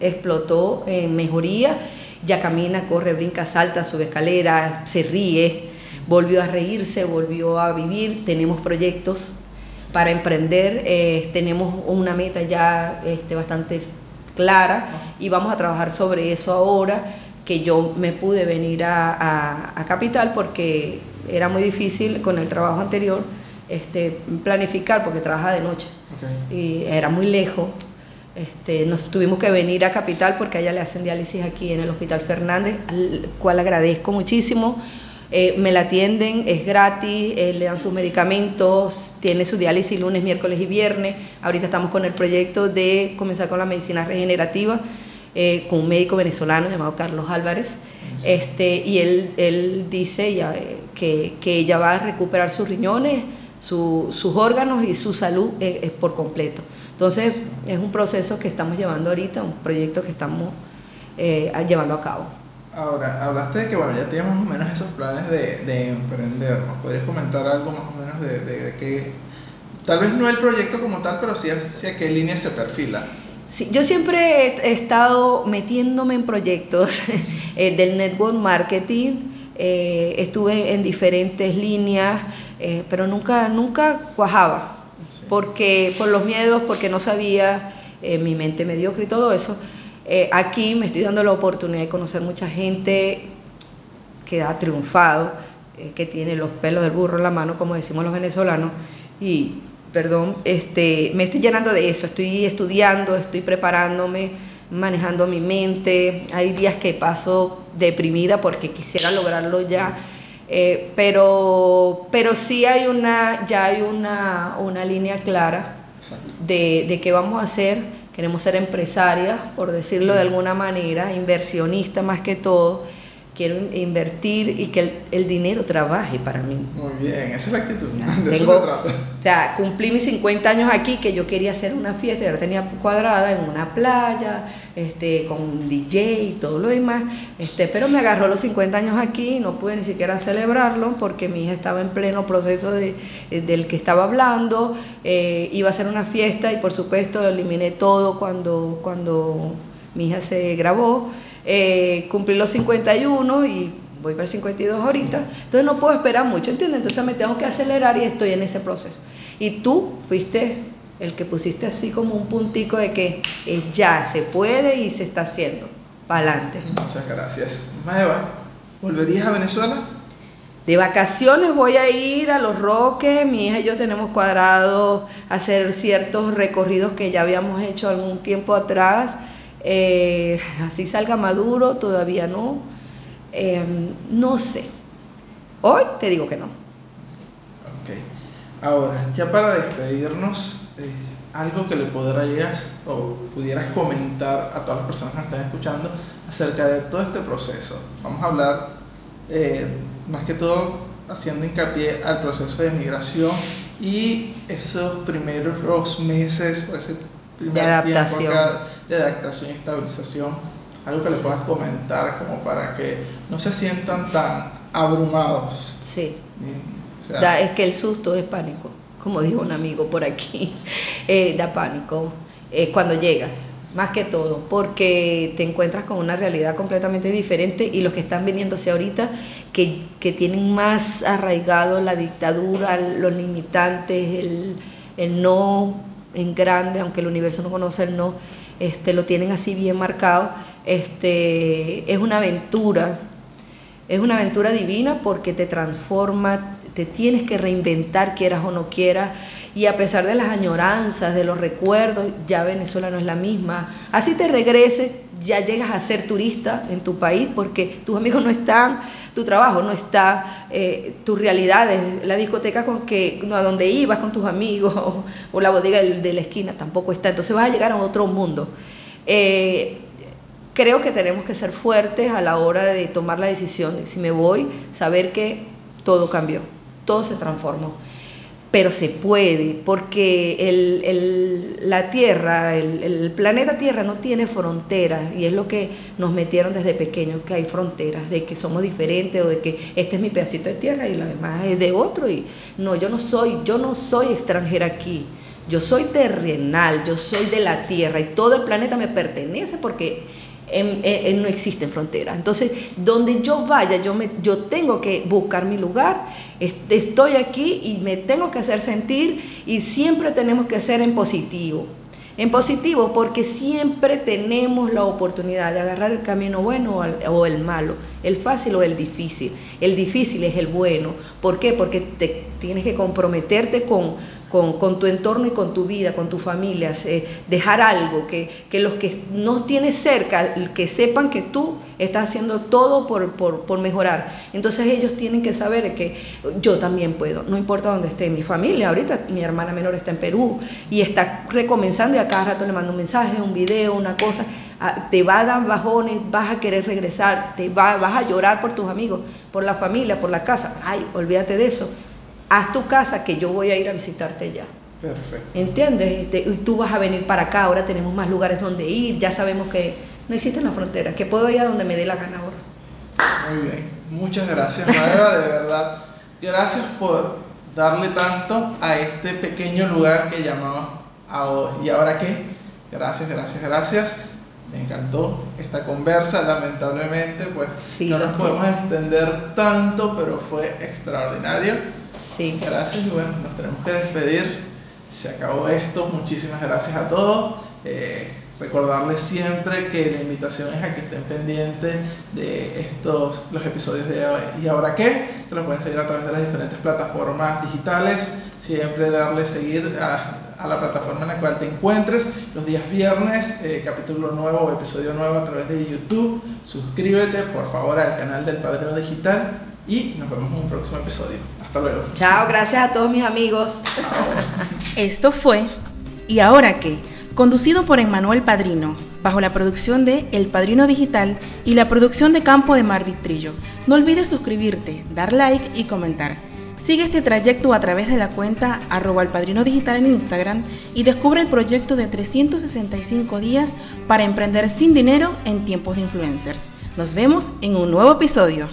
explotó en mejoría. Ya camina, corre, brinca, salta, sube escalera, se ríe volvió a reírse, volvió a vivir, tenemos proyectos para emprender, eh, tenemos una meta ya este, bastante clara y vamos a trabajar sobre eso ahora que yo me pude venir a, Capital porque era muy difícil con el trabajo anterior este, planificar porque trabaja de noche y era muy lejos. Este, nos tuvimos que venir a Capital porque a ella le hacen diálisis aquí en el Hospital Fernández, al cual agradezco muchísimo eh, me la atienden, es gratis, eh, le dan sus medicamentos, tiene su diálisis lunes, miércoles y viernes. Ahorita estamos con el proyecto de comenzar con la medicina regenerativa eh, con un médico venezolano llamado Carlos Álvarez. Este, y él, él dice ya, que, que, ella va a recuperar sus riñones, sus órganos y su salud por completo. Entonces es un proceso que estamos llevando ahorita, un proyecto que estamos llevando a cabo. Ahora, hablaste de que bueno, ya tienes más o menos esos planes de, de emprender. ¿Nos podrías comentar algo más o menos de, de, qué, tal vez no el proyecto como tal, pero sí hacia qué línea se perfila? Sí, yo siempre he estado metiéndome en proyectos [laughs] eh, del network marketing. Eh, estuve en diferentes líneas, eh, pero nunca, nunca cuajaba. Porque, por los miedos, porque no sabía, mi mente mediocre y todo eso. Aquí me estoy dando la oportunidad de conocer mucha gente que ha triunfado, que tiene los pelos del burro en la mano, como decimos los venezolanos, y perdón, este, me estoy llenando de eso, estoy estudiando, estoy preparándome, manejando mi mente, hay días que paso deprimida porque quisiera lograrlo ya, eh, pero, pero sí hay una, ya hay una, una línea clara de, de qué vamos a hacer. Queremos ser empresarias, por decirlo de alguna manera, inversionistas más que todo, quiero invertir y que el, dinero trabaje para mí. Muy bien, esa es la actitud. tengo, O sea, cumplí mis 50 años aquí, que yo quería hacer una fiesta, ya la tenía cuadrada en una playa, este, con un DJ y todo lo demás, este, pero me agarró los 50 años aquí y no pude ni siquiera celebrarlo porque mi hija estaba en pleno proceso de, del que estaba hablando, eh, iba a hacer una fiesta y por supuesto eliminé todo cuando, cuando mi hija se grabó. Eh, cumplí los 51 y voy para el 52 ahorita, entonces no puedo esperar mucho, ¿entiendes? Entonces me tengo que acelerar y estoy en ese proceso. Y tú fuiste el que pusiste así como un puntico de que ya se puede y se está haciendo. Para adelante. Muchas gracias. Maeva, ¿volverías a Venezuela? De vacaciones voy a ir a Los Roques, mi hija y yo tenemos cuadrado hacer ciertos recorridos que ya habíamos hecho algún tiempo atrás eh, así salga maduro, todavía no. Em, no sé. Hoy te digo que no. Ok. Ahora, ya para despedirnos, eh, algo que le podrías o pudieras comentar a todas las personas que están escuchando acerca de todo este proceso. Vamos a hablar eh, más que todo haciendo hincapié al proceso de migración y esos primeros meses o ese de adaptación. de adaptación y estabilización, algo que le puedas comentar como para que no se sientan tan abrumados. Sí. es que el susto es pánico, como dijo un amigo por aquí, [laughs] eh, da pánico eh, cuando llegas, más que todo, porque te encuentras con una realidad completamente diferente y los que están viniéndose ahorita, que, que tienen más arraigado la dictadura, los limitantes, el, el no en grande, aunque el universo no conoce el no, este, lo tienen así bien marcado. Este, es una aventura, es una aventura divina porque te transforma, te tienes que reinventar, quieras o no quieras, y a pesar de las añoranzas, de los recuerdos, ya Venezuela no es la misma. Así te regreses, ya llegas a ser turista en tu país porque tus amigos no están, tu trabajo no está, eh, tu realidad es la discoteca con que, a donde ibas con tus amigos [laughs] o, la bodega de, la esquina tampoco está. Entonces vas a llegar a otro mundo. Eh, creo que tenemos que ser fuertes a la hora de tomar la decisión de si me voy, saber que todo cambió, todo se transformó. pero se puede, porque el, la Tierra, el, planeta Tierra no tiene fronteras, y es lo que nos metieron desde pequeños, que hay fronteras, de que somos diferentes, o de que este es mi pedacito de tierra y lo demás es de otro, y no, yo no soy, yo no soy extranjera aquí, yo soy terrenal, yo soy de la Tierra, y todo el planeta me pertenece porque no existen fronteras. Entonces, donde yo vaya, yo, me, yo tengo que buscar mi lugar, estoy aquí y me tengo que hacer sentir y siempre tenemos que ser en positivo. En positivo porque siempre tenemos la oportunidad de agarrar el camino bueno o el malo, el fácil o el difícil. El difícil es el bueno. ¿Por qué? Porque te tienes que comprometerte con con, tu entorno y con tu vida, con tu familia, dejar algo, que, los que no tienes cerca, que sepan que tú estás haciendo todo por, mejorar. Entonces ellos tienen que saber que yo también puedo, no importa dónde esté mi familia, ahorita mi hermana menor está en Perú y está recomenzando y a cada rato le mando un mensaje, un video, una cosa, te va a dar bajones, vas a querer regresar, te va, vas a llorar por tus amigos, por la familia, por la casa, ay, olvídate de eso haz tu casa que yo voy a ir a visitarte ya. Perfecto. ¿Entiendes? Este, y tú vas a venir para acá, ahora tenemos más lugares donde ir, ya sabemos que no existen las fronteras, que puedo ir a donde me dé la gana ahora. Muy bien, muchas gracias, Madera, de verdad. Gracias por darle tanto a este pequeño lugar que llamamos ¿Y ahora qué? Gracias, gracias, gracias. Me encantó esta conversa, lamentablemente, pues no nos podemos extender tanto, pero fue extraordinario. Sí. Gracias y bueno, nos tenemos que despedir. Se acabó esto. Muchísimas gracias a todos. Eh, recordarles siempre que la invitación es a que estén pendientes de estos los episodios de y ahora qué que los pueden seguir a través de las diferentes plataformas digitales siempre darle seguir a, a la plataforma en la cual te encuentres los días viernes eh, capítulo nuevo o episodio nuevo a través de YouTube suscríbete por favor al canal del Padrino Digital y nos vemos en un próximo episodio hasta luego. Chao, gracias a todos mis amigos. Esto fue ¿Y ahora qué? Conducido por Emmanuel Padrino, bajo la producción de El Padrino Digital y la producción de Campo de Mar Trillo. No olvides suscribirte, dar like y comentar. Sigue este trayecto a través de la cuenta arroba el padrino digital en Instagram y descubre el proyecto de 365 días para emprender sin dinero en tiempos de influencers. Nos vemos en un nuevo episodio.